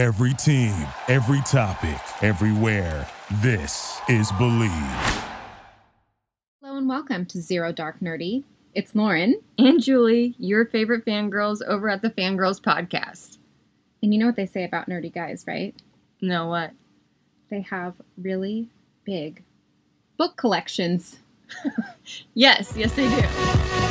Every team, every topic, everywhere. This is Believe. Hello and welcome to Zero Dark Nerdy. It's Lauren. and Julie, your favorite fangirls over at the Fangirls podcast. And you know what they say about nerdy guys, right? Know what? They have really big book collections. Yes, yes, they do.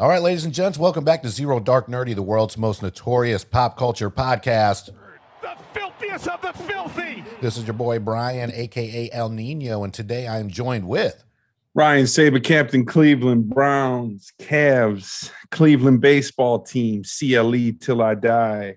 All right, ladies and gents, welcome back to Zero Dark Nerdy, the world's most notorious pop culture podcast. The filthiest of the filthy. This is your boy Brian, aka El Nino, and today I am joined with Ryan Saber, Captain Cleveland Browns, Cavs, Cleveland baseball team, CLE till I die.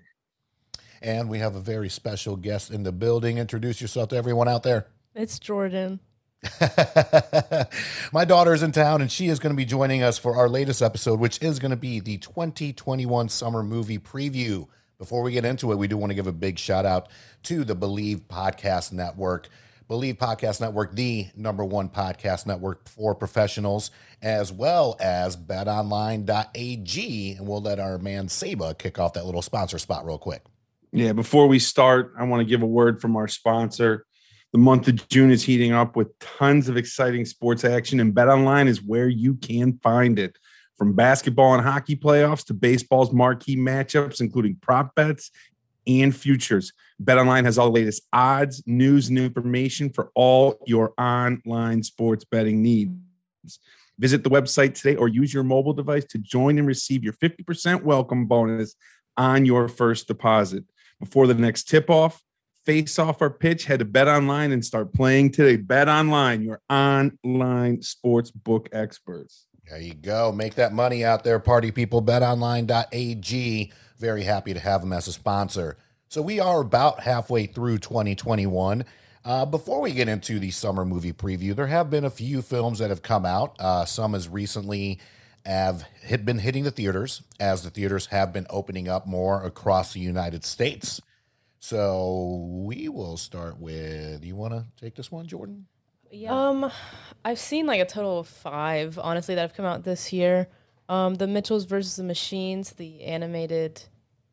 and we have a very special guest in the building. Introduce yourself to everyone out there. It's Jordan. My daughter's in town and she is going to be joining us for our latest episode, which is going to be the 2021 summer movie preview. Before we get into it, we do want to give a big shout out to the Believe Podcast Network. Believe Podcast Network, the number one podcast network for professionals, as well as betonline.ag. And we'll let our man Saba kick off that little sponsor spot real quick. Yeah, before we start, I want to give a word from our sponsor. The month of June is heating up with tons of exciting sports action, and Bet Online is where you can find it. From basketball and hockey playoffs to baseball's marquee matchups, including prop bets and futures. Bet Online has all the latest odds, news, and information for all your online sports betting needs. Visit the website today or use your mobile device to join and receive your 50% welcome bonus on your first deposit. Before the next tip off, face off our pitch, head to Bet Online and start playing today. Bet Online, your online sports book experts. There you go. Make that money out there, party people. BetOnline.ag. Very happy to have them as a sponsor. So we are about halfway through 2021. Uh, before we get into the summer movie preview, there have been a few films that have come out. Uh, some as recently have hit, been hitting the theaters, as the theaters have been opening up more across the United States. So we will start with. You want to take this one, Jordan? Yeah. Um, I've seen like a total of five, honestly, that have come out this year. Um, the Mitchells versus the Machines, the animated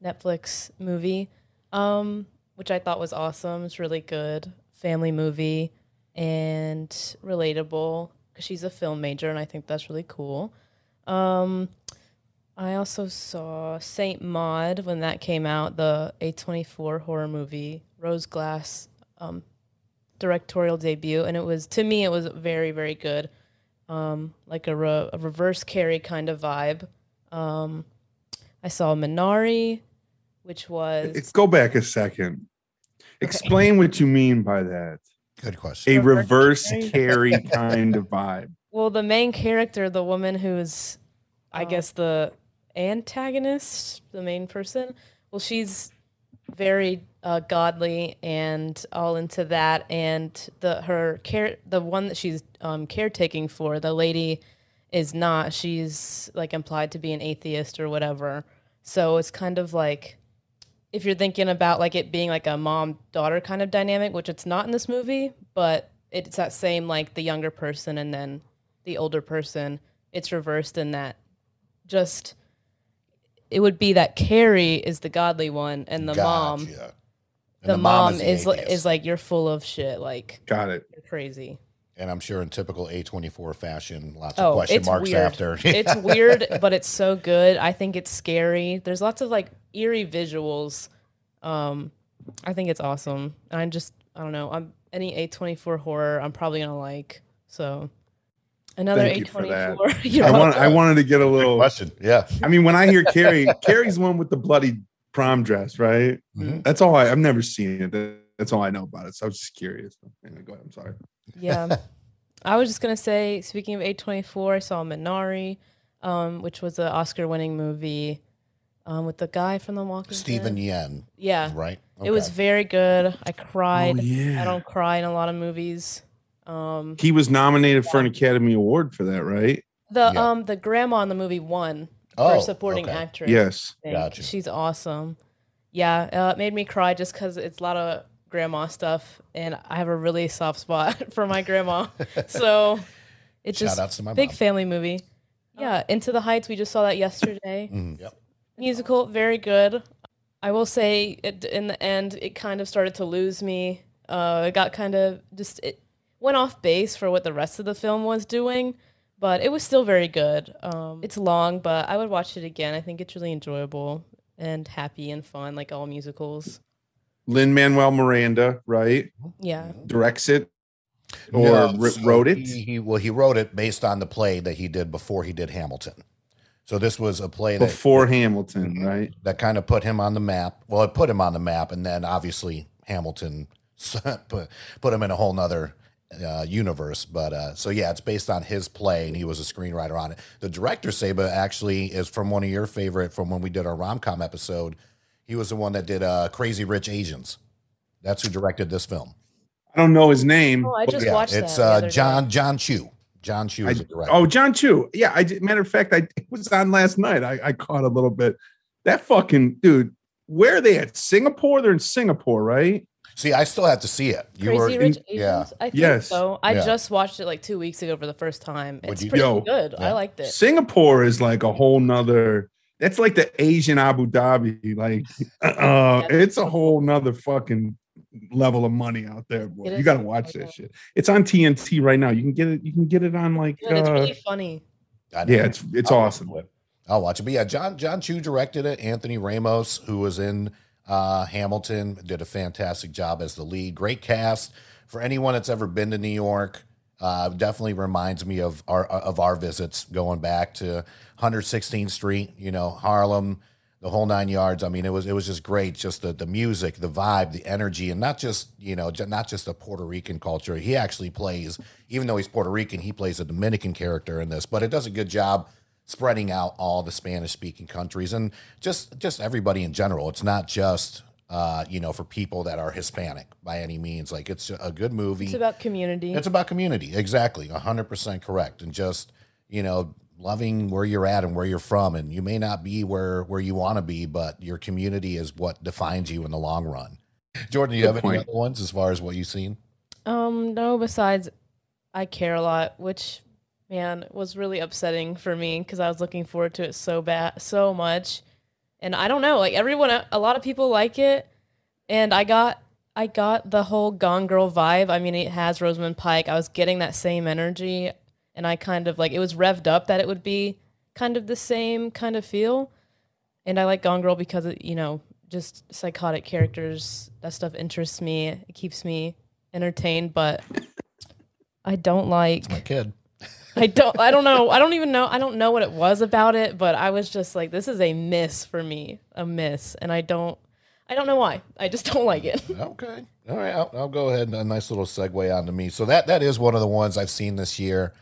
Netflix movie, um, which I thought was awesome. It's really good, family movie, and relatable because she's a film major, and I think that's really cool. Um, I also saw Saint Maud when that came out, the A24 horror movie, Rose Glass um, directorial debut, and it was to me it was very very good, um, like a, re- a reverse Carrie kind of vibe. Um, I saw Minari, which was It's- Go back a second. Explain what you mean by that. Good question. A Reverse reverse Carrie kind of vibe. well the main character, the woman who's, I guess the antagonist, the main person. Well, she's very uh, godly and all into that, and the her care the one that she's um, caretaking for the lady is not. She's like implied to be an atheist or whatever. So it's kind of like if you're thinking about like it being like a mom daughter kind of dynamic, which it's not in this movie, but it's that same like the younger person and then the older person. It's reversed in that just it would be that Carrie is the godly one and the mom Gotcha. And the, mom, the is li- is like you're full of shit like Got it. you're crazy. And I'm sure in typical A24 fashion, lots of Oh, question it's marks weird. after. it's weird, but it's so good. I think it's scary. There's lots of like eerie visuals. Um, I think it's awesome. And I'm just I don't know. I'm any A24 horror I'm probably gonna like. So another Thank you for that. I want. I wanted to get a little. question. Yeah. I mean, when I hear Carrie, Carrie's one with the bloody prom dress, right? Mhm. That's all I. I've never seen it. That's all I know about it. So I was just curious. Anyway, go ahead. I'm sorry. Yeah. I was just gonna say, speaking of A24, I saw Minari, um, which was an Oscar-winning movie, um, with the guy from The Walking Steven Dead. Yeun, Yeah, right? it was very good. I cried. Oh, yeah. I don't cry in a lot of movies. Um, He was nominated for an Academy Award for that, right? the Yeah. um the grandma in the movie won Oh, for supporting okay. actress. Yes. Gotcha. She's awesome. Yeah, uh, it made me cry just because it's a lot of grandma stuff, and I have a really soft spot for my grandma. so It's Shout just outs to my big mom. family movie. Yeah, Into the Heights. We just saw that yesterday. Mhm. Yep. Musical, very good. I will say, it, in the end, it kind of started to lose me. Uh, it got kind of just it went off base for what the rest of the film was doing, but it was still very good. Um, it's long, but I would watch it again. I think it's really enjoyable and happy and fun, like all musicals. Lin Manuel Miranda, right? Yeah, Directs it or No, ri- so wrote it. He, he- well, he wrote it based on the play that he did before he did Hamilton. So this was a play that before Hamilton, Mhm. right? that kind of put him on the map. Well, it put him on the map, and then obviously Hamilton put put him in a whole nother uh, universe. But uh, so yeah, it's based on his play, and he was a screenwriter on it. The director Seba actually is from one of your favorite from when we did our rom com episode. He was the one that did uh, Crazy Rich Asians. That's who directed this film. I don't know his name. Oh, I just yeah, watched it's that. the uh, other day. John Jon Chu. Jon Chu is I- the director. Oh, Jon Chu. Yeah, I did. Matter of fact, I it was on last night. I, I caught a little bit. That fucking dude. Where are they at? Singapore? They're in Singapore, right? See, I still have to see it. You Crazy were, Rich yeah. Asians. I think Yes. so. I Yeah. just watched it like two weeks ago for the first time. What'd It's you pretty do? good. Yeah. I liked it. Singapore is like a whole nother. That's like the Asian Abu Dhabi. Like, uh, it's a whole nother fucking level of money out there, boy. It You is got to watch like that that. shit. It's on TNT right now. You can get it. You can get it on like. And it's uh, really funny. I know. yeah, it's it's I'll awesome. watch it. I'll watch it. But yeah, John Jon Chu directed it. Anthony Ramos, who was in uh, Hamilton, did a fantastic job as the lead. Great cast. For anyone that's ever been to New York, uh, definitely reminds me of our of our visits going back to 116th Street. You know, Harlem, the whole nine yards. I mean, it was it was just great. Just the the music, the vibe, the energy, and not just you know not just the Puerto Rican culture. He actually plays, even though he's Puerto Rican, he plays a Dominican character in this. But it does a good job spreading out all the Spanish speaking countries and just just everybody in general. It's not just uh, you know for people that are Hispanic by any means. Like it's a good movie. It's about community. It's about community, exactly, hundred percent correct, and just you know loving where you're at and where you're from, and you may not be where where you want to be, but your community is what defines you in the long run. Jordan, do you Good have any other ones as far as what you've seen? Um, no, besides I care a lot, which man was really upsetting for me because I was looking forward to it so bad so much. And I don't know, like everyone a lot of people like it and I got I got the whole Gone Girl vibe. I mean, it has Rosamund Pike. I was getting that same energy and I kind of like it was revved up that it would be kind of the same kind of feel. And I like Gone Girl because it, you know, just psychotic characters. That stuff interests me. It keeps me entertained, but I don't like My kid. I don't I don't know. I don't even know I don't know what it was about it, but I was just like this is a miss for me. A miss. And I don't I don't know why. I just don't like it. Okay. All right. I'll, I'll go ahead and a nice little segue onto me. So that that is one of the ones I've seen this year.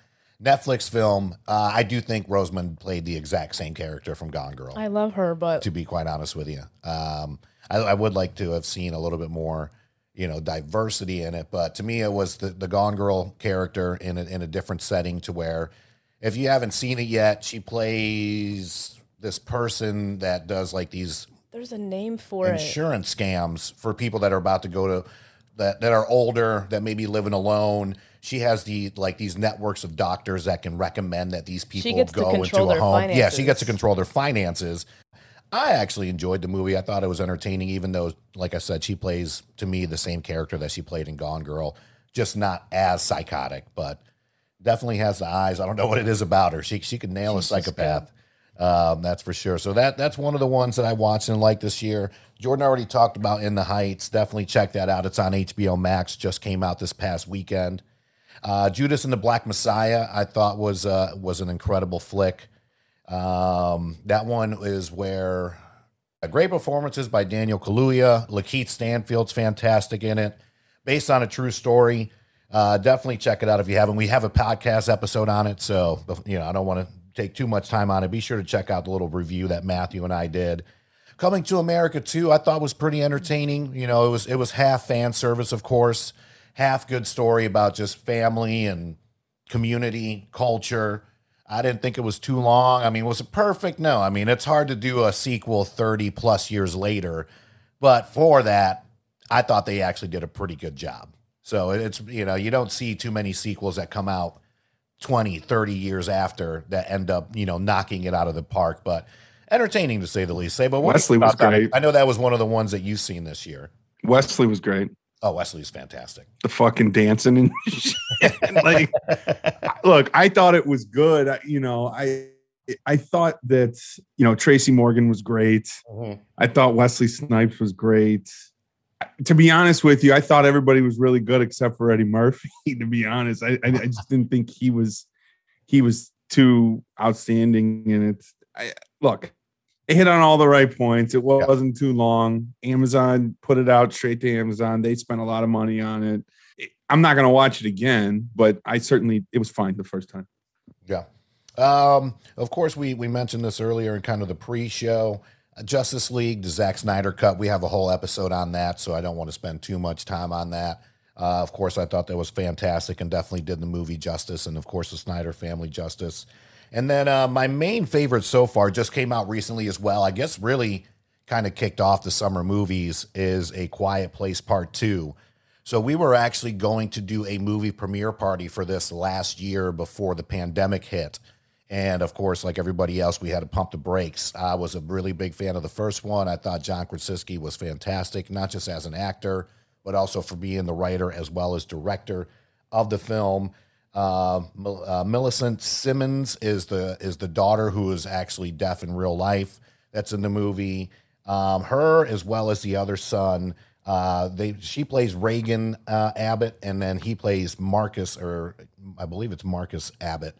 Netflix film. Uh, I do think Rosamund played the exact same character from Gone Girl. I love her, but to be quite honest with you, um, I, I would like to have seen a little bit more, you know, diversity in it. But to me, it was the, the Gone Girl character in a, in a different setting to where, if you haven't seen it yet, she plays this person that does like these there's a name for it. insurance scams for people that are about to go to that that are older that may be living alone. She has the like these networks of doctors that can recommend that these people go into a home. Yeah, she gets to control their finances. I actually enjoyed the movie. I thought it was entertaining, even though, like I said, she plays to me the same character that she played in Gone Girl, just not as psychotic, but definitely has the eyes. I don't know what it is about her. She she could nail She's a psychopath. Um, that's for sure. So that that's one of the ones that I watched and liked this year. Jordan already talked about In the Heights. Definitely check that out. It's on HBO Max. Just came out this past weekend. Uh, Judas and the Black Messiah, I thought was uh, was an incredible flick. Um, that one is where a great performances by Daniel Kaluuya. Lakeith Stanfield's fantastic in it, based on a true story. Uh, definitely check it out if you haven't. We have a podcast episode on it, so you know I don't want to take too much time on it. Be sure to check out the little review that Matthew and I did. Coming to America too, I thought was pretty entertaining. You know, it was it was half fan service, of course, half good story about just family and community culture. I didn't think it was too long. I mean, was it perfect? No. I mean, it's hard to do a sequel 30 plus years later, but for that, I thought they actually did a pretty good job. So it's, you know, you don't see too many sequels that come out 20, 30 years after that end up, you know, knocking it out of the park. But entertaining to say the least. Say, but what Wesley was great. I know that was one of the ones that you've seen this year. Wesley was great. Oh, Wesley's fantastic. The fucking dancing and shit. like, look, I thought it was good. I, you know, I I thought that you know Tracy Morgan was great. Mhm. I thought Wesley Snipes was great. To be honest with you, I thought everybody was really good except for Eddie Murphy. To be honest, I, I, I just didn't think he was he was too outstanding. And it's I, look, it hit on all the right points. It wasn't too long. Amazon put it out straight to Amazon. They spent a lot of money on it. It- I'm not going to watch it again, but I certainly it was fine the first time. Yeah. Um, of course, we we mentioned this earlier in kind of the pre-show. Uh, Justice League, the Zack Snyder cut. We have a whole episode on that, so I don't want to spend too much time on that. Uh, of course, I thought that was fantastic and definitely did the movie justice, and of course, the Snyder family justice. And then uh, my main favorite so far just came out recently as well. I guess really kind of kicked off the summer movies is A Quiet Place Part Two. So we were actually going to do a movie premiere party for this last year before the pandemic hit. And of course, like everybody else, we had to pump the brakes. I was a really big fan of the first one. I thought John Krasinski was fantastic, not just as an actor, but also for being the writer as well as director of the film. Uh, uh, Millicent Simmonds is the is the daughter who is actually deaf in real life. That's in the movie. Um, her as well as the other son. Uh, they she plays Reagan uh, Abbott, and then he plays Marcus, or I believe it's Marcus Abbott.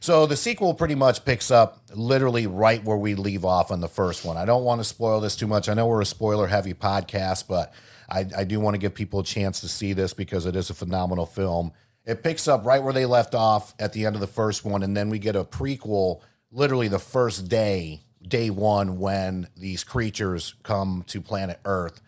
So the sequel pretty much picks up literally right where we leave off on the first one. I don't want to spoil this too much. I know we're a spoiler heavy podcast, but I, I do want to give people a chance to see this because it is a phenomenal film. It picks up right where they left off at the end of the first one, and then we get a prequel literally the first day, day one, when these creatures come to planet Earth.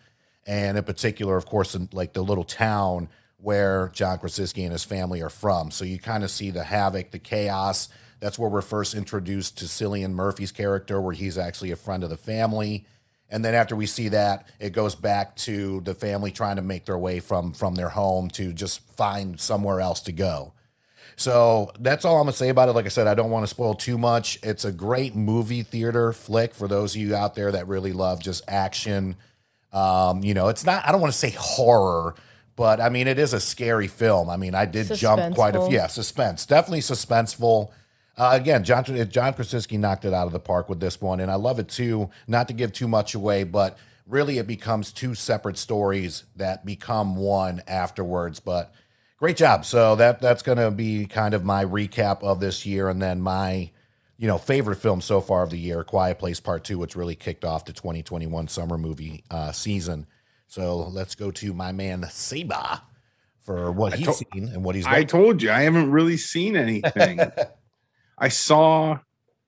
And in particular, of course, in like the little town where John Krasinski and his family are from. So you kind of see the havoc, the chaos. That's where we're first introduced to Cillian Murphy's character, where he's actually a friend of the family. And then after we see that, it goes back to the family trying to make their way from from their home to just find somewhere else to go. So that's all I'm gonna say about it. Like I said, I don't want to spoil too much. It's a great movie theater flick for those of you out there that really love just action. Um, you know, it's not. I don't want to say horror, but I mean, it is a scary film. I mean, I did jump quite a Suspenseful. yeah, suspense, definitely suspenseful. Uh, again, John John Krasinski knocked it out of the park with this one, and I love it too. Not to give too much away, but really, it becomes two separate stories that become one afterwards. But great job. So that that's going to be kind of my recap of this year, and then my you know favorite film so far of the year, Quiet Place Part Two, which really kicked off the 2021 summer movie uh, season. So let's go to my man Seba for what I he's to- seen and what he's. I told you I haven't really seen anything. I saw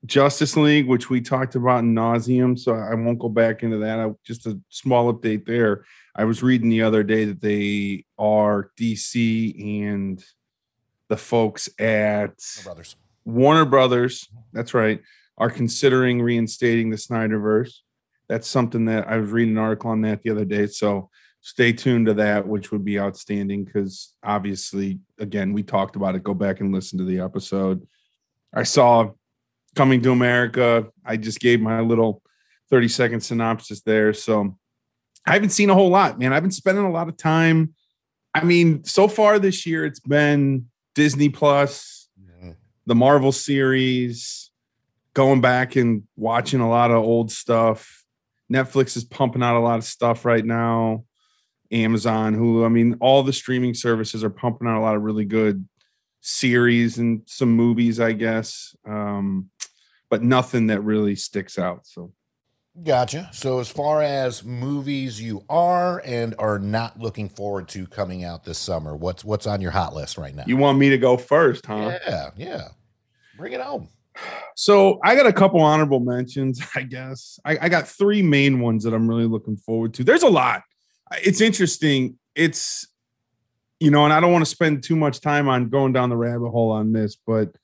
Justice League, which we talked about in nauseum, so I won't go back into that. I, just a small update there. I was reading the other day that they are DC and the folks at brothers. Warner Brothers, that's right, are considering reinstating the Snyderverse. That's something that I was reading an article on that the other day. So stay tuned to that, which would be outstanding because obviously, again, we talked about it. Go back and listen to the episode. I saw Coming to America. I just gave my little 30 second synopsis there. So I haven't seen a whole lot, man. I've been spending a lot of time. I mean, so far this year, it's been Disney Plus, the Marvel series, going back and watching a lot of old stuff. Netflix is pumping out a lot of stuff right now. Amazon, Hulu. I mean, all the streaming services are pumping out a lot of really good series and some movies, I guess. Um, but nothing that really sticks out. So Gotcha. So, as far as movies you are and are not looking forward to coming out this summer, what's what's on your hot list right now? you want me to go first, huh? yeah, yeah. Bring it home. So I got a couple honorable mentions, I guess. I, I got three main ones that I'm really looking forward to. There's a lot. It's interesting. It's you know, and I don't want to spend too much time on going down the rabbit hole on this, but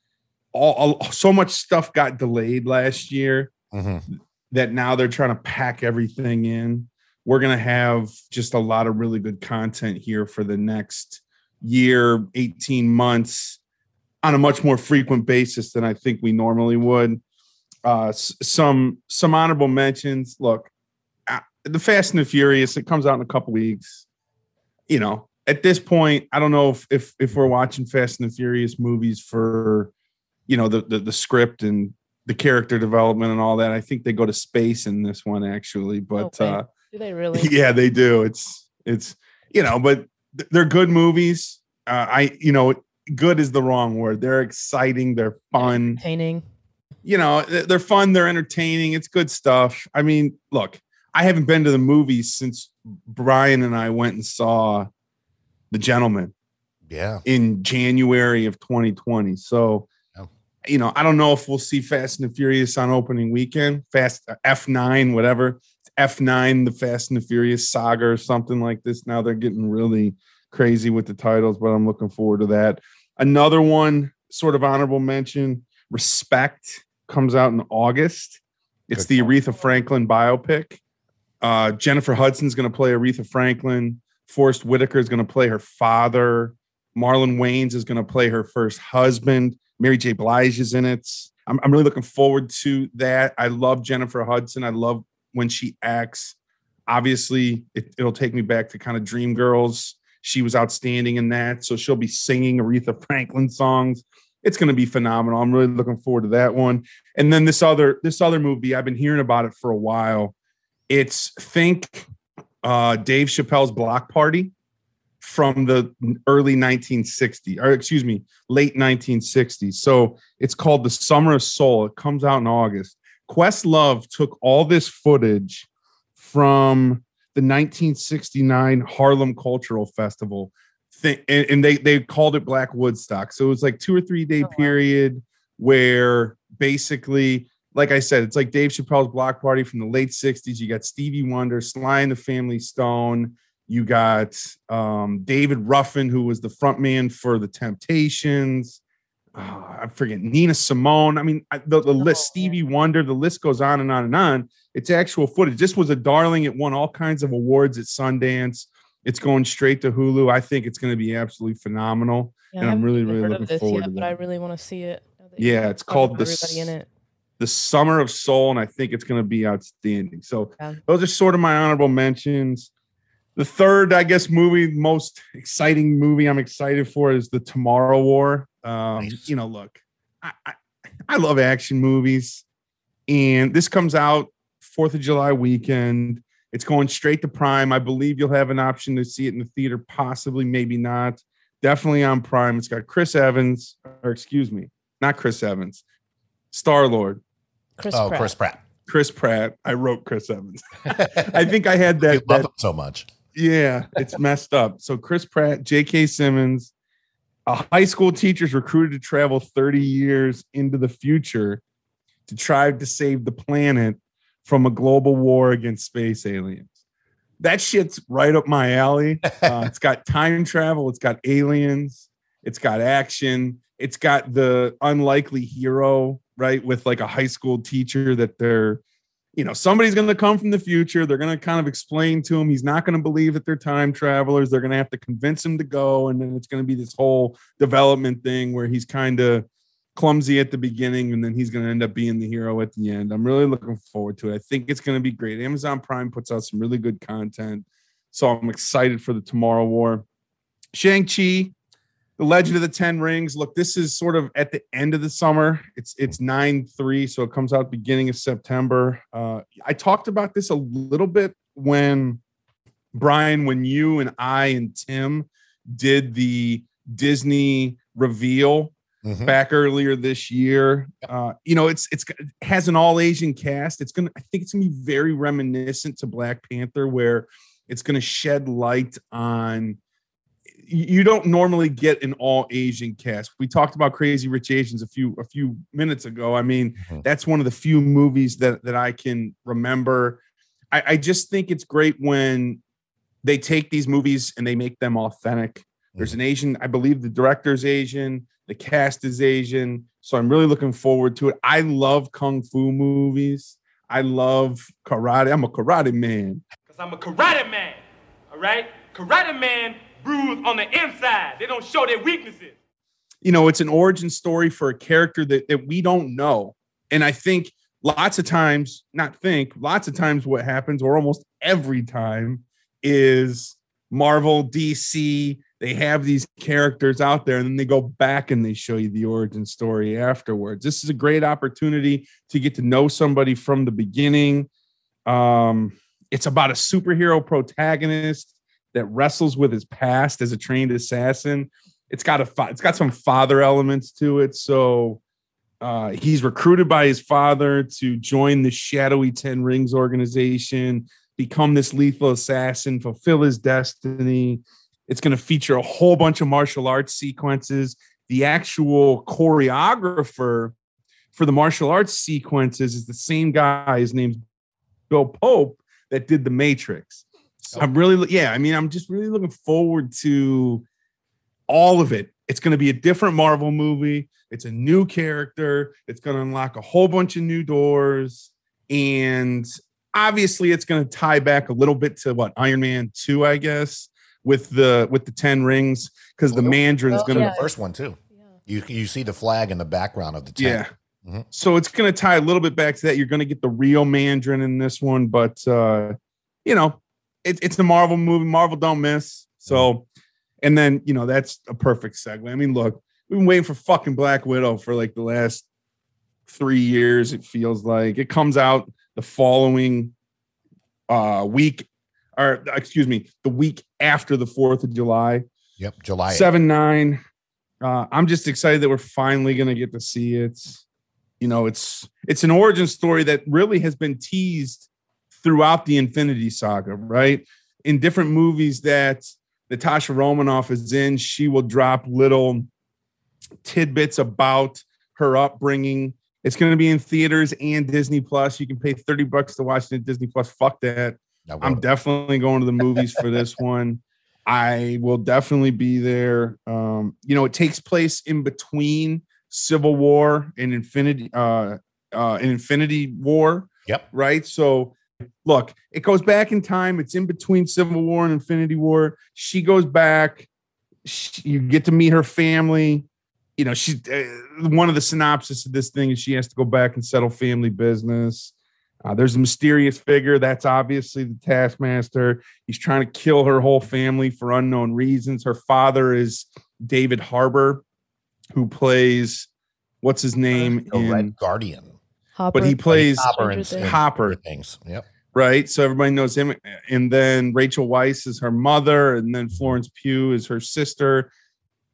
all, all so much stuff got delayed last year Mhm. that now they're trying to pack everything in. We're going to have just a lot of really good content here for the next year, 18 months. on a much more frequent basis than I think we normally would. Uh, s- some some honorable mentions. Look, uh, the Fast and the Furious. It comes out in a couple weeks. You know, at this point, I don't know if if if we're watching Fast and the Furious movies for, you know, the the, the script and the character development and all that. I think they go to space in this one actually, but way. uh, Do they really? yeah, they do. It's it's you know, but th- they're good movies. Uh, I you know, good is the wrong word. They're exciting. They're fun. Entertaining. You know, they're fun. They're entertaining. It's good stuff. I mean, look, I haven't been to the movies since Brian and I went and saw The Gentleman Yeah. in January of 2020. So, Oh. you know, I don't know if we'll see Fast and the Furious on opening weekend. Fast uh, F9, whatever. F9, the Fast and the Furious saga or something like this. Now they're getting really crazy with the titles, but I'm looking forward to that. Another one, sort of honorable mention, Respect comes out in August. It's Good the. Aretha Franklin biopic. Uh, Jennifer Hudson's going to play Aretha Franklin. Forest Whitaker is going to play her father. Marlon Wayans is going to play her first husband. Mary J. Blige is in it. I'm, I'm really looking forward to that. I love Jennifer Hudson. I love when she acts. Obviously, it, it'll take me back to kind of Dreamgirls. She was outstanding in that. So she'll be singing Aretha Franklin songs. It's going to be phenomenal. I'm really looking forward to that one. And then this other this other movie, I've been hearing about it for a while. It's think uh, Dave Chappelle's Block Party from the early 1960s, or excuse me, late 1960s. So it's called The Summer of Soul. It comes out in August. Questlove took all this footage from the 1969 Harlem Cultural Festival. Thing, and, and they they called it Black Woodstock. So it was like two or three day Oh, wow. period where basically like I said, it's like Dave Chappelle's Block Party from the late 60s. You got Stevie Wonder, Sly and the Family Stone. You got um, David Ruffin, who was the front man for the Temptations. Uh, I forget Nina Simone. I mean, the, the list, Stevie Wonder, the list goes on and on and on. It's actual footage. This was a darling. It won all kinds of awards at Sundance. It's going straight to Hulu. I think it's going to be absolutely phenomenal. Yeah, And I'm really, really looking forward yet, to But I really want to see it. now that you Yeah, it's called the everybody in it. The Summer of Soul, and I think it's going to be outstanding. So Yeah. those are sort of my honorable mentions. The third, I guess, movie, most exciting movie I'm excited for is the Tomorrow War. Um, Nice. You know, look, I, I I love action movies, and this comes out Fourth of July weekend. It's going straight to Prime. I believe you'll have an option to see it in the theater, possibly, maybe not. Definitely on Prime. It's got Chris Evans, or excuse me, not Chris Evans, Star Lord, Chris oh, Pratt. Chris Pratt. Chris Pratt. I wrote Chris Evans. I think I had I that. love that him so much. yeah, it's messed up. So Chris Pratt, J.K. Simmons, a high school teacher is recruited to travel 30 years into the future to try to save the planet from a global war against space aliens. That shit's right up my alley. Uh, it's got time travel, it's got aliens, it's got action, it's got the unlikely hero, right? With like a high school teacher that they're you know, somebody's going to come from the future. They're going to kind of explain to him. He's not going to believe that they're time travelers. They're going to have to convince him to go. And then it's going to be this whole development thing where he's kind of clumsy at the beginning and then he's going to end up being the hero at the end. I'm really looking forward to it. I think it's going to be great. Amazon Prime puts out some really good content. So I'm excited for the Tomorrow War. Shang-Chi, the Legend of the Ten Rings. Look, this is sort of at the end of the summer. It's it's nine three, so it comes out beginning of September. Uh, I talked about this a little bit when Brian, when you and I and Tim did the Disney reveal Mhm. back earlier this year. Uh, you know, it's it's it has an all Asian cast. It's gonna, I think it's gonna be very reminiscent to Black Panther, where it's gonna shed light on. You don't normally get an all Asian cast. We talked about Crazy Rich Asians a few a few minutes ago. I mean, Mhm. that's one of the few movies that that I can remember. I, I just think it's great when they take these movies and they make them authentic. There's an Asian, I believe the director's Asian, the cast is Asian. So I'm really looking forward to it. I love kung fu movies. I love karate. I'm a karate man. Cause I'm a karate man, all right? Karate man bruise on the inside. They don't show their weaknesses. you know, it's an origin story for a character that, that we don't know. And I think lots of times, not think, lots of times what happens, or almost every time, is Marvel, DC, they have these characters out there and then they go back and they show you the origin story afterwards. This is a great opportunity to get to know somebody from the beginning. Um, it's about a superhero protagonist that wrestles with his past as a trained assassin. It's got a it's got some father elements to it. So uh, he's recruited by his father to join the shadowy Ten Rings organization, become this lethal assassin, fulfill his destiny it's going to feature a whole bunch of martial arts sequences. The actual choreographer for the martial arts sequences is the same guy. His name's Bill Pope that did The Matrix. So I'm really, yeah, I mean, I'm just really looking forward to all of it. It's going to be a different Marvel movie. It's a new character. It's going to unlock a whole bunch of new doors. And obviously, it's going to tie back a little bit to what Iron Man 2, I guess with the with the 10 rings because the mandarin is going to be the first one too you you see the flag in the background of the 10. yeah mm-hmm. so it's going to tie a little bit back to that you're going to get the real mandarin in this one but uh you know it, it's the marvel movie marvel don't miss so mm-hmm. and then you know that's a perfect segue i mean look we've been waiting for fucking black widow for like the last three years it feels like it comes out the following uh week or excuse me, the week after the 4th of July. Yep, July 7 9. Uh, I'm just excited that we're finally going to get to see it. You know, it's it's an origin story that really has been teased throughout the Infinity Saga, right? In different movies that Natasha Romanoff is in, she will drop little tidbits about her upbringing. It's going to be in theaters and Disney Plus. You can pay 30 bucks to watch it at Disney Plus. Fuck that. I'm definitely going to the movies for this one. I will definitely be there. Um, you know, it takes place in between Civil War and Infinity uh uh Infinity War. Yep. Right. So look, it goes back in time. It's in between Civil War and Infinity War. She goes back. She, you get to meet her family. You know, she's uh, one of the synopsis of this thing is she has to go back and settle family business. Uh, there's a mysterious figure that's obviously the Taskmaster. He's trying to kill her whole family for unknown reasons. Her father is David Harbour, who plays what's his name the in Red Guardian. Hopper. But he plays Hopper and Hopper things. Yep. Right. So everybody knows him. And then Rachel Weisz is her mother, and then Florence Pugh is her sister.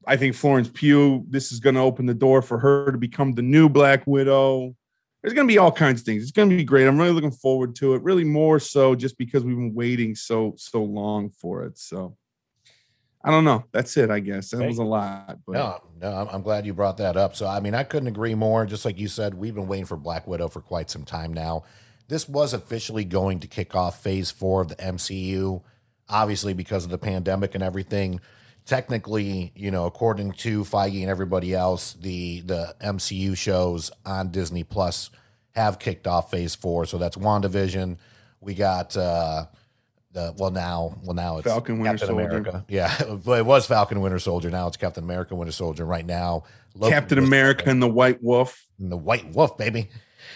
I think Florence Pugh, this is going to open the door for her to become the new Black Widow there's going to be all kinds of things. It's going to be great. I'm really looking forward to it. Really more so just because we've been waiting so so long for it. So I don't know. That's it. I guess that was a lot. But. No, no, I'm, glad you brought that up. So I mean, I couldn't agree more. Just like you said, we've been waiting for Black Widow for quite some time now. This was officially going to kick off Phase Four of the MCU. Obviously, because of the pandemic and everything, technically, you know, according to Feige and everybody else, the the MCU shows on Disney Plus have kicked off Phase Four. So that's WandaVision. We got uh the well now well now it's Falcon Winter Captain Soldier. America. Yeah, but it was Falcon Winter Soldier. Now it's Captain America Winter Soldier. Right now, Loki Captain America and the White Wolf. And the White Wolf, baby.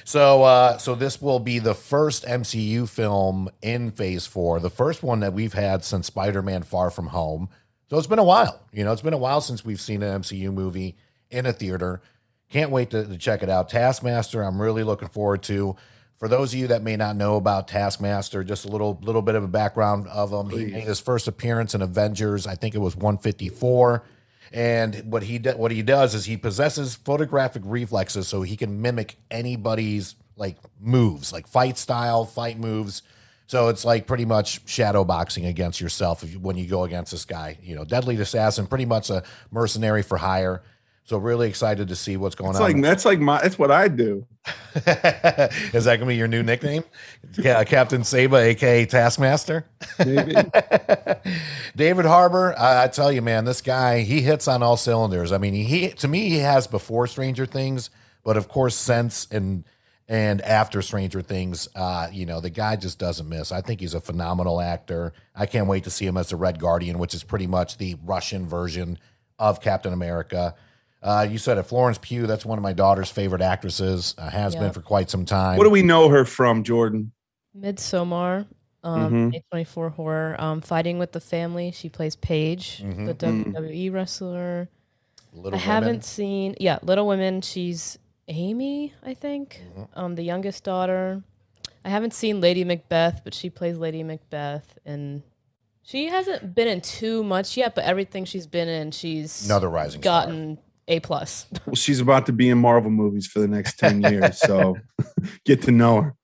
So, uh, so this will be the first MCU film in Phase Four, the first one that we've had since Spider-Man: Far From Home. So it's been a while. You know, it's been a while since we've seen an MCU movie in a theater. Can't wait to, to check it out. Taskmaster, I'm really looking forward to. For those of you that may not know about Taskmaster, just a little little bit of a background of him. Please. He made his first appearance in Avengers. I think it was 154. And what he what he does is he possesses photographic reflexes, so he can mimic anybody's like moves, like fight style, fight moves. So it's like pretty much shadow boxing against yourself when you go against this guy. You know, deadly assassin, pretty much a mercenary for hire. So really excited to see what's going that's on. Like that's like my that's what I do. Is that gonna be your new nickname, Captain Saba, aka Taskmaster? Maybe. David Harbour, I, I, tell you, man, this guy he hits on all cylinders. I mean, he to me he has before Stranger Things, but of course since and and after Stranger Things, uh, you know, the guy just doesn't miss. I think he's a phenomenal actor. I can't wait to see him as the Red Guardian, which is pretty much the Russian version of Captain America. Uh, you said it, Florence Pugh. That's one of my daughter's favorite actresses. Uh, has been for quite some time. What do we know her from, Jordan? Midsommar, um, A24 horror. Um, Fighting with the Family. She plays Paige, Mhm. the. WWE wrestler. Little I Women? haven't seen. Yeah, Little Women. She's Amy, I think. Mm-hmm. Um, the youngest daughter. I haven't seen Lady Macbeth, but she plays Lady Macbeth, and she hasn't been in too much yet. But everything she's been in, she's Another rising star. Gotten A plus. Well, she's about to be in Marvel movies for the next 10 years. So get to know her.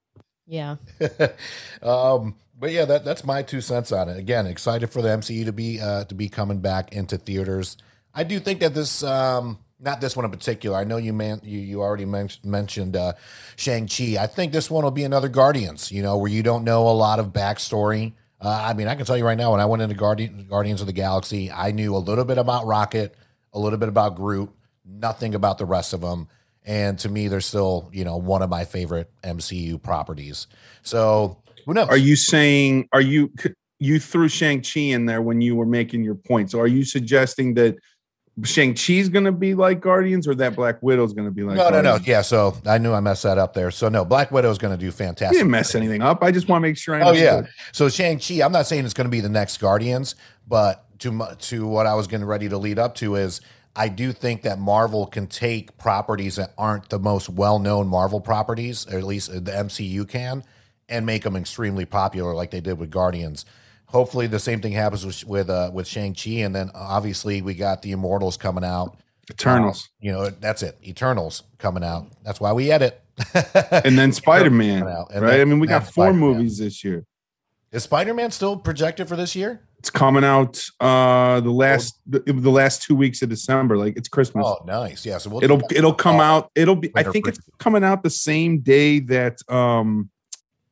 yeah. um, but yeah, that, that's my two cents on it. Again, excited for the MCU to be uh, to be coming back into theaters. I do think that this, um, not this one in particular. I know you man, you you already men- mentioned uh, Shang Chi. I think this one will be another Guardians. You know, where you don't know a lot of backstory. Uh, I mean, I can tell you right now, when I went into Guardian, Guardians of the Galaxy, I knew a little bit about Rocket, a little bit about Groot, nothing about the rest of them. And to me, they're still, you know, one of my favorite MCU properties. So who knows? Are you saying, are you, you threw Shang-Chi in there when you were making your point. So are you suggesting that Shang-Chi's going to be like Guardians or that Black Widow's going to be like no, no, no. Guardians? Yeah, so I knew I messed that up there. So no, Black Widow is going to do fantastic. You didn't mess anything up. I just want to make sure I Oh yeah. So Shang Chi, I'm not saying it's going to be the next Guardians, but to to what I was getting ready to lead up to is I do think that Marvel can take properties that aren't the most well known Marvel properties, or at least uh, the MCU can, and make them extremely popular, like they did with Guardians. Hopefully, the same thing happens with with uh, with Shang Chi, and then uh, obviously we got the Immortals coming out. Eternals. Uh, you know, that's it. Eternals coming out. That's why we edit. and then out, and right? then- I mean, we got four Spider-Man. movies this year. Is Spider Man still projected for this year? It's coming out uh the last the, the last two weeks of December. Like it's Christmas. Oh, nice. Yeah. So we'll it'll it'll come Oh, out. It'll be. I think it's coming out the same day that um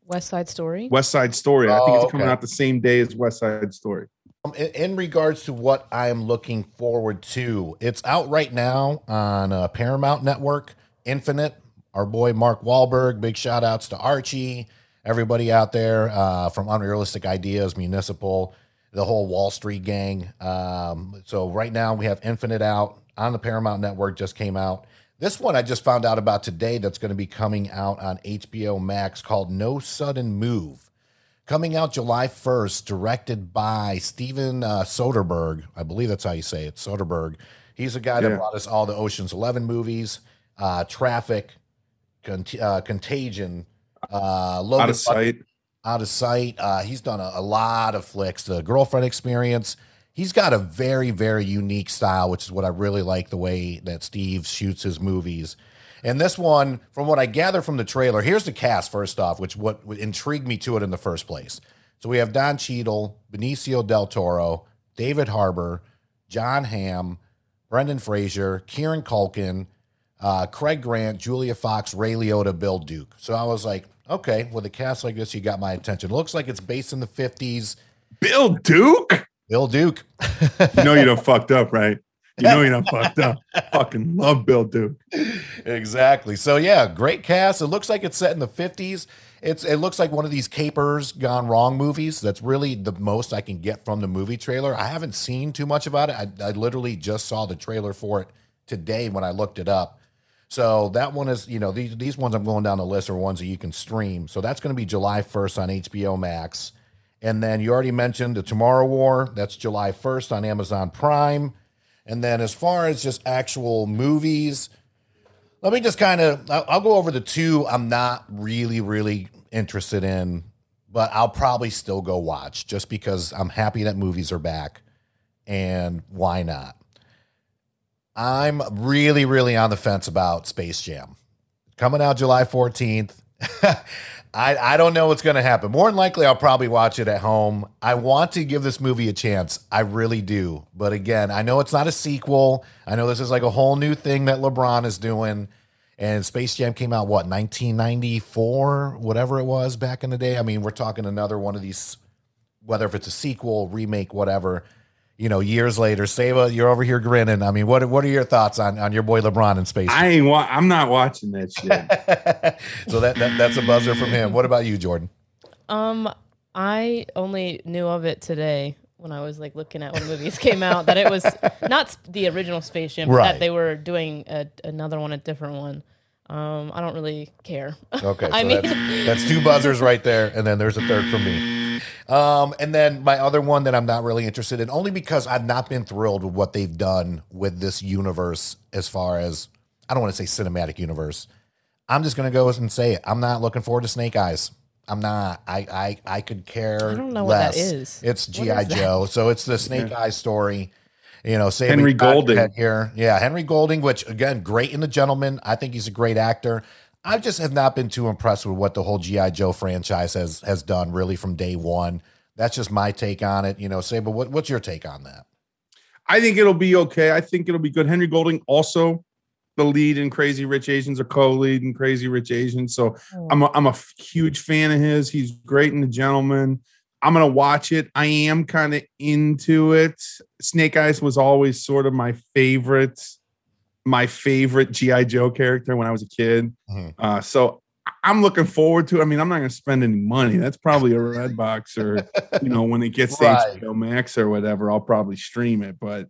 West Side Story. West Side Story. I think Oh, it's coming okay. out the same day as West Side Story. Um, in, in regards to what I'm looking forward to, it's out right now on uh, Paramount Network. Infinite, our boy Mark Wahlberg. Big shout outs to Archie, everybody out there uh, from Unrealistic Ideas, Municipal, the whole Wall Street gang. Um, so right now we have Infinite out on the Paramount Network. Just came out. This one I just found out about today. That's going to be coming out on HBO Max called No Sudden Move coming out July 1st, directed by Steven uh, Soderbergh. I believe that's how you say it, Soderbergh. He's the guy that Yeah. brought us all the Ocean's 11 movies, uh, Traffic, Cont- uh, Contagion, uh, Logan Out of sight. Out of sight. Uh, he's done a, a lot of flicks. The girlfriend experience. He's got a very, very unique style, which is what I really like the way that Steve shoots his movies. And this one, from what I gather from the trailer, here's the cast first off, which what intrigued me to it in the first place. So we have Don Cheadle, Benicio del Toro, David Harbour, Jon Hamm, Brendan Fraser, Kieran Culkin, uh, Craig Grant, Julia Fox, Ray Liotta, Bill Duke. So I was like, okay, with a cast like this, you got my attention. looks like it's based in the 50s. Bill Duke. Bill Duke. You know you done fucked up, right? You know you done fucked up. Fucking love Bill Duke. exactly. So yeah, great cast. It looks like it's set in the 50s. It's it looks like one of these capers gone wrong movies. That's really the most I can get from the movie trailer. I haven't seen too much about it. I, I literally just saw the trailer for it today when I looked it up. So that one is, you know, these these ones I'm going down the list are ones that you can stream. So that's going to be July 1st on HBO Max. And then you already mentioned the Tomorrow War. That's July 1st on Amazon Prime. And then as far as just actual movies, let me just kind of I'll, I'll go over the two I'm not really really interested in, but I'll probably still go watch just because I'm happy that movies are back, and why not? I'm really really on the fence about Space Jam coming out July 14th. I, I don't know what's going to happen. More than likely, I'll probably watch it at home. I want to give this movie a chance. I really do. But again, I know it's not a sequel. I know this is like a whole new thing that LeBron is doing. And Space Jam came out, what, 1994, whatever it was back in the day? I mean, we're talking another one of these, whether if it's a sequel, remake, whatever, you know, years later. Sava, you're over here grinning. I mean, what, what are your thoughts on, on your boy LeBron in Space I ain't wa- I'm not watching that shit. so that, that that's a buzzer from him. What about you, Jordan? Um, I only knew of it today. when I was like looking at when movies came out that it was not the original Space Jam, but Right. that they were doing a, another one, a different one. Um, I don't really care. Okay, so I mean- that's, that's two buzzers right there, and then there's a third from me. Um, and then my other one that I'm not really interested in, only because I've not been thrilled with what they've done with this universe as far as I don't want to say cinematic universe. I'm just gonna go and say it. I'm not looking forward to Snake Eyes. I'm not. I I I could care. I don't know what that less. is. It's GI is that? Joe, so it's the Snake Eyes story. You know, say Henry Golding. here. Yeah, Henry Golding, which again, great in the gentleman. I think he's a great actor. I just have not been too impressed with what the whole GI Joe franchise has has done really from day one. That's just my take on it. You know, say, but what, what's your take on that? I think it'll be okay. I think it'll be good. Henry Golding also the lead in Crazy Rich Asians or co-lead in Crazy Rich Asians. So hmm. I'm a, I'm a f- huge fan of his. He's great in The Gentleman. I'm gonna watch it. I am kind of into it. Snake Eyes was always sort of my favorite, my favorite GI Joe character when I was a kid. Mhm. Uh, so I'm looking forward to. it. I mean, I'm not gonna spend any money. That's probably a red box or you know when it gets to Right. HBO Max or whatever, I'll probably stream it. But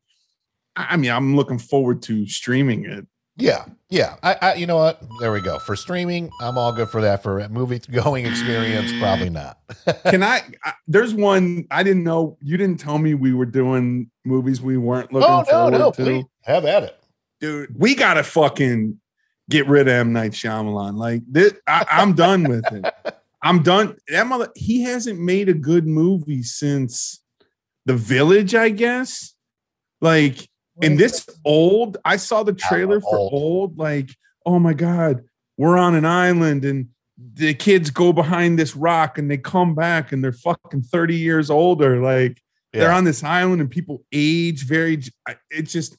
I mean, I'm looking forward to streaming it. Yeah, yeah. I, I, you know what? There we go. For streaming, I'm all good for that. For a movie going experience, probably not. Can I, I? There's one I didn't know. You didn't tell me we were doing movies we weren't looking oh no, forward no, to. please have at it. Dude, we gotta fucking get rid of M Night Shyamalan. Like this, I, I'm done with it. I'm done. That mother, he hasn't made a good movie since The Village, I guess. Like, and this old, I saw the trailer for old. old. Like, oh my god, we're on an island and the kids go behind this rock and they come back and they're fucking 30 years older. Like they're on this island and people age very. I- It's just,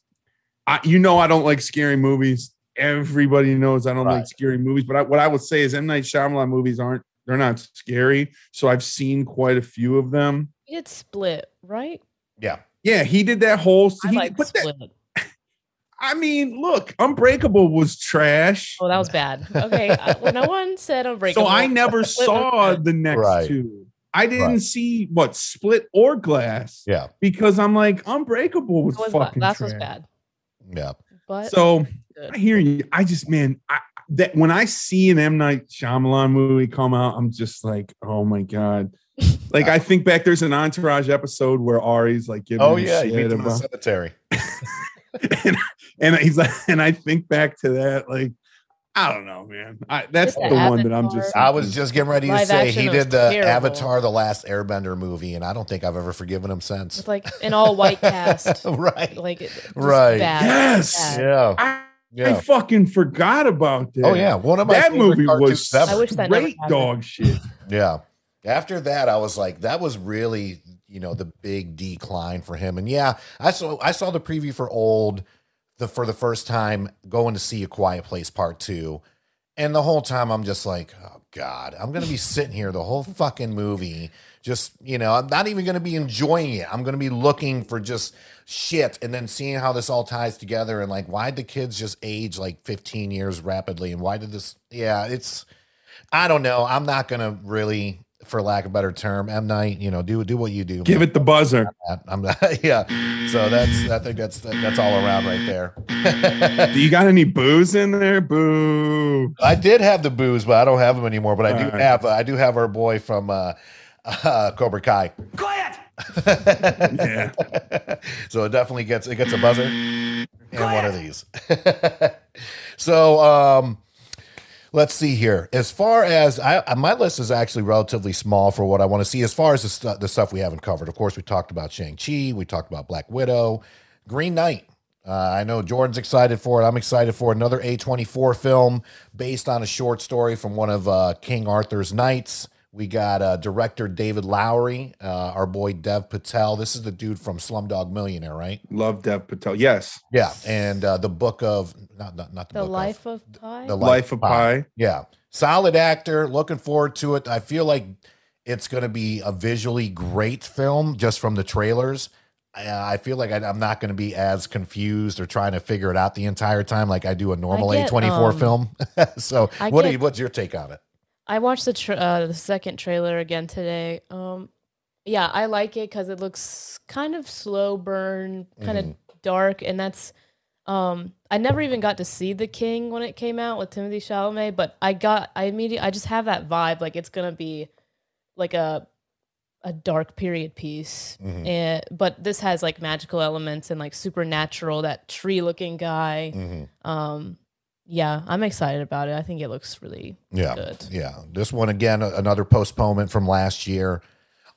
I, you know, I don't like scary movies. Everybody knows I don't like scary movies. But I, what I would say is M Night Shyamalan movies aren't. They're not scary. So I've seen quite a few of them. He did Split, right? Yeah, Yeah, he did that whole. I he, like but that, I mean, look, Unbreakable was trash. Oh, that was bad. Okay, I, uh, well, no one said Unbreakable. So I never saw the next Right. two. I didn't Right. see what Split or Glass yeah, because I'm like Unbreakable was, was fucking Glass trash. was bad, yeah. but So. I hear you. I just man, I, that when I see an M Night Shyamalan movie come out, I'm just like, oh my god. Like I think back, there's an Entourage episode where Ari's like giving Oh him yeah, you meet shit them in the cemetery. and, and he's like, and I think back to that, like, I don't know, man. I, that's the the one that I'm just. I was just getting ready to say he did the terrible. Avatar: The Last Airbender movie, and I don't think I've ever forgiven him since. with like an all white cast, right? like it- Right. Bad, Yes. bad. Yeah, I, I fucking forgot about that. Oh yeah, one of my that movie was ever. I wish that never great dog shit. Yeah. After that, I was like, that was really, you know, the big decline for him. And yeah, I saw I saw the preview for old the for the first time going to see a quiet place part two. And the whole time I'm just like, oh God, I'm gonna be sitting here the whole fucking movie. Just, you know, I'm not even gonna be enjoying it. I'm gonna be looking for just shit and then seeing how this all ties together and like why'd the kids just age like 15 years rapidly and why did this yeah, it's I don't know. I'm not gonna really, for lack of a better term, M Night. You know, do do what you do. Give it the buzzer. I'm not. Yeah. So that's. I think that's that's all around right there. Do you got any booze in there? Boo. I did have the booze, but I don't have them anymore. But I do Alright. have. I do have our boy from uh, uh, Cobra Kai. Quiet! Yeah. so it definitely gets it gets a buzzer and one of these. so um let's see here. As far as I my list is actually relatively small for what I want to see. As far as the, the stuff we haven't covered, of course, we talked about Shang Chi, we talked about Black Widow, Green Knight. Uh, I know Jordan's excited for it. I'm excited for another A24 film based on a short story from one of uh, King Arthur's knights. We got uh, director David Lowery, uh, our boy Dev Patel. This is the dude from Slumdog Millionaire, right? Love Dev Patel. Yes. Yeah, and uh, the book of not not, not the, The book Life of, of Pi. the Life of Pi. Yeah, solid actor. Looking forward to it. I feel like it's going to be a visually great film just from the trailers. I, I feel like I, I'm not going to be as confused or trying to figure it out the entire time like I do a normal get, A24 um, film. so, I what do get- you, what's your take on it? I watched the tra- uh, the second trailer again today. Um, yeah, I like it because it looks kind of slow burn, kind of dark, and that's. Um, I never even got to see The King when it came out with Timothée Chalamet, but I got I immediately I just have that vibe like it's gonna be like a a dark period piece, Mhm. and but this has like magical elements and like supernatural that tree looking guy. Mhm. Um, yeah, I'm excited about it. I think it looks really Yeah. good. Yeah. This one, again, another postponement from last year.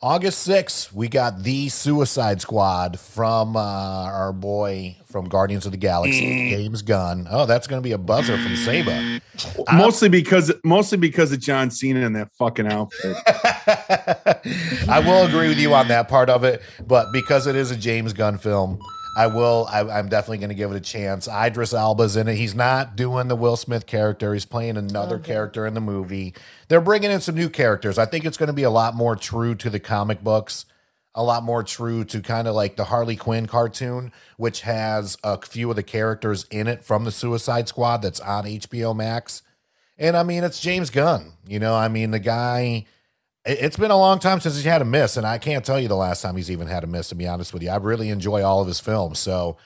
August 6th, we got the Suicide Squad from uh, our boy from Guardians of the Galaxy, James Gunn. Oh, that's going to be a buzzer from Saba. Mostly because mostly because of John Cena in that fucking outfit. I will agree with you on that part of it, but because it is a James Gunn film, I will. I, I'm definitely going to give it a chance. Idris Elba's in it. He's not doing the Will Smith character. He's playing another character in the movie. They're bringing in some new characters. I think it's going to be a lot more true to the comic books, a lot more true to kind of like the Harley Quinn cartoon, which has a few of the characters in it from the Suicide Squad that's on HBO Max. And I mean, it's James Gunn. You know, I mean, the guy. It- It's been a long time since he had a miss, and I can't tell you the last time he's even had a miss. To be honest with you, I really enjoy all of his films. So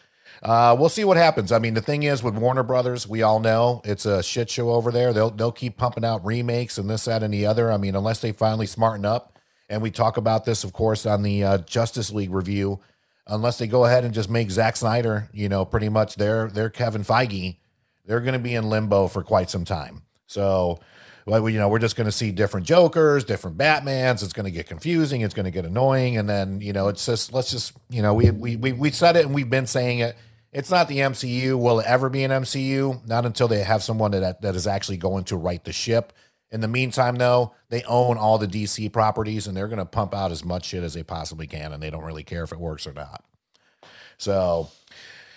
uh, we'll see what happens. I mean, the thing is with Warner Brothers, we all know it's a shit show over there. They'll they'll keep pumping out remakes and this, that, and the other. I mean, unless they finally smarten up, and we talk about this, of course, on the uh, Justice League review. Unless they go ahead and just make Zack Snyder, you know, pretty much their their Kevin Feige, they're going to be in limbo for quite some time. So, well, we- you know, we're just going to see different Jokers, different Batmans. It's going to get confusing. It's going to get annoying, and then you know, it's just let's just you know, we we we we said it and we've been saying it. It's not the MCU. Will it ever be an MCU? Not until they have someone that that is actually going to right the ship. In the meantime, though, they own all the DC properties and they're going to pump out as much shit as they possibly can, and they don't really care if it works or not. So,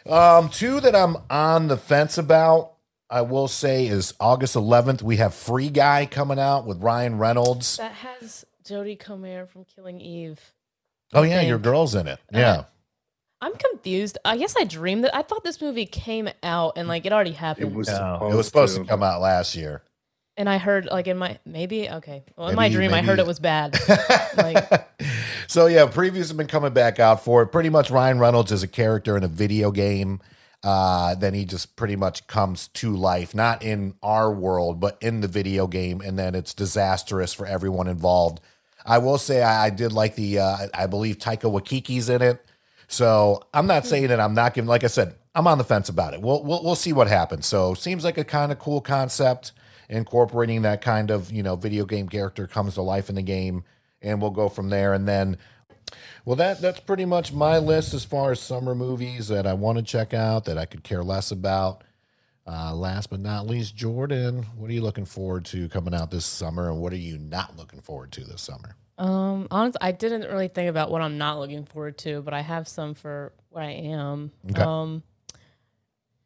um, two that I'm on the fence about, I will say, is August 11th. We have Free Guy coming out with Ryan Reynolds. That has Jodie Comer from Killing Eve. Oh yeah, think. your girl's in it. Uh, Yeah, I'm confused. I guess I dreamed that. I thought this movie came out and like it already happened. It was it was supposed to come out last year. and I heard like in my maybe okay. Well, in my dream, I heard it was bad. Like- so yeah, previews have been coming back out for it. Pretty much Ryan Reynolds is a character in a video game. Uh, then he just pretty much comes to life, not in our world, but in the video game, and then it's disastrous for everyone involved. I will say I, I did like the uh, I believe Taika Waititi's in it. So I'm not saying that I'm not giving. Like I said, I'm on the fence about it. We'll we'll, we'll see what happens. So seems like a kind of cool concept, incorporating that kind of you know video game character comes to life in the game, and we'll go from there. And then, well, that that's pretty much my list as far as summer movies that I want to check out that I could care less about. Uh, last but not least, Jordan, what are you looking forward to coming out this summer, and what are you not looking forward to this summer? um, honestly, I didn't really think about what I'm not looking forward to, but I have some for what I am. Okay. Um,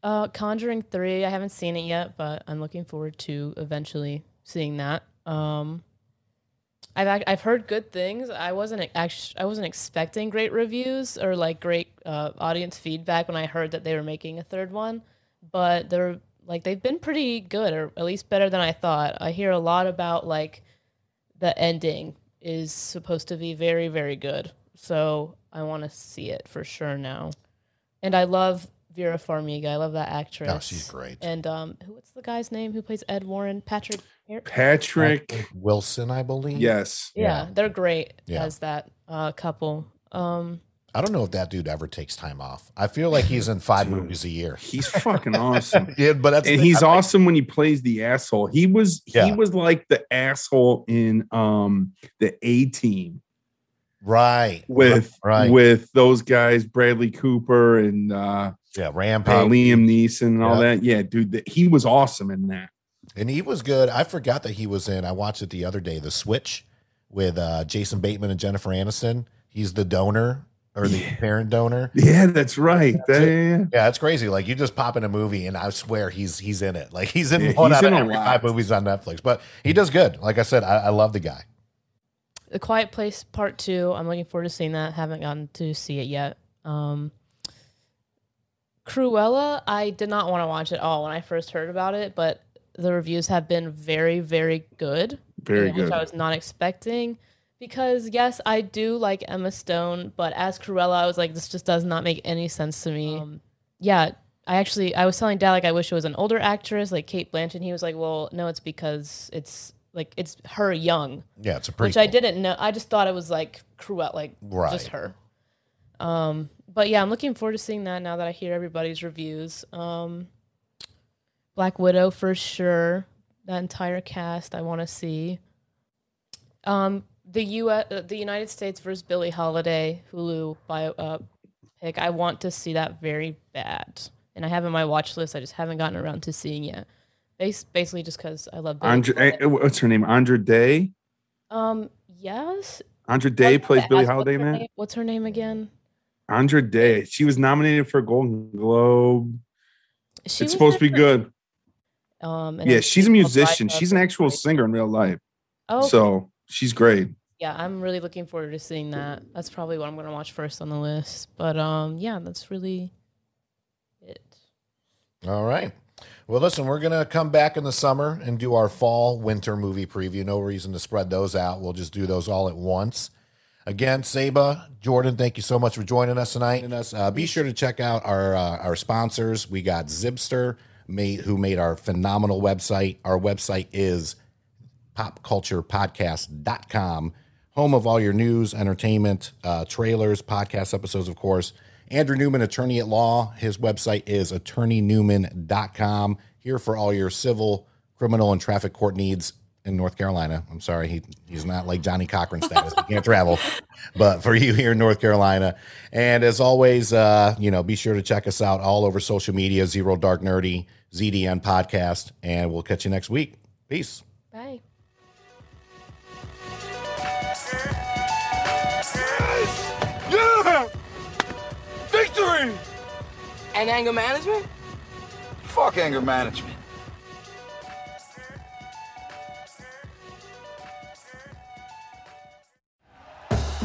uh, Conjuring Three. I haven't seen it yet, but I'm looking forward to eventually seeing that. Um, I've I've heard good things. I wasn't actually I wasn't expecting great reviews or like great uh, audience feedback when I heard that they were making a third one, but they're like they've been pretty good or at least better than I thought. I hear a lot about like the ending is supposed to be very very good, so I want to see it for sure now. And I love Vera Farmiga. I love that actress. Oh, she's great. And um, who what's the guy's name who plays Ed Warren? Patrick. Har- Patrick. Wilson, I believe. Yes. yeah, they're great Yeah. as that uh, couple. Um, I don't know if that dude ever takes time off. I feel like he's in five Dude. movies a year. He's fucking awesome. Yeah, but that's the and thing, he's I like- awesome when he plays the asshole. He was Yeah. he was like the asshole in um the A team right with right. with those guys, Bradley Cooper and uh, yeah, uh Rampage, Liam Neeson and all Yeah. that. Yeah, dude, that he was awesome in that. and he was good. I forgot that he was in. I watched it the other day. The Switch with uh, Jason Bateman and Jennifer Aniston. He's the donor or the Yeah. parent donor. Yeah, that's right. That- yeah. Yeah, it's crazy. Like you just pop in a movie, and I swear he's he's in it. Like he's in Yeah, one he's out in of every lot. five movies on Netflix. But he does good. Like I said, I, I love the guy. The Quiet Place Part Two. I'm looking forward to seeing that. Haven't gotten to see it yet. Um, Cruella. I did not want to watch it all when I first heard about it, but the reviews have been very, very good. Very which good. I was not expecting. because yes, I do like Emma Stone, but as Cruella, I was like, this just does not make any sense to me. Um, yeah, I actually I was telling Dad like I wish it was an older actress like Cate Blanchett. He was like, well, no, it's because it's like it's her young, Yeah, it's a which I didn't know. I just thought it was like Cruella, like Right. just her. Um, but yeah, I'm looking forward to seeing that now that I hear everybody's reviews. Um, Black Widow for sure. That entire cast I want to see. Um, the U. Uh, the United States versus Billie Holiday Hulu bio uh, pick. I want to see that very bad, and I have it on my watch list. I just haven't gotten around to seeing yet. Bas- basically, just because I love Billie Andre, Holiday. eh, what's her name? Andra Day. Um, yes. Andra Day plays Billie Holiday in what's her that. name- What's her name again? Andra Day. She was nominated for a Golden Globe. She it's supposed to in be good. Um, and Yeah, she's a musician. She's an actual Shine. singer in real life. Oh, So she's great. yeah, I'm really looking forward to seeing that. That's probably what I'm gonna watch first on the list. But um, yeah, that's really it. All right. Well, listen, we're going to come back in the summer and do our fall winter movie preview. No reason to spread those out. We'll just do those all at once. Again, Saba, Jordan, thank you so much for joining us tonight. Uh, be sure to check out our uh, our sponsors. We got Zibster, made, who made our phenomenal website. Our website is popculturepodcast.com, home of all your news, entertainment, uh, trailers, podcast episodes, of course. Andrew Newman, attorney at law. His website is attorneynewman.com. Here for all your civil, criminal, and traffic court needs in North Carolina. I'm sorry, he, he's not like Johnnie Cochran status. He can't travel, but for you here in North Carolina. And as always, uh, you know, be sure to check us out all over social media, Zero Dark Nerdy, ZDN Podcast, and we'll catch you next week. Peace. Bye. Yeah! Victory! And anger management? Fuck anger management.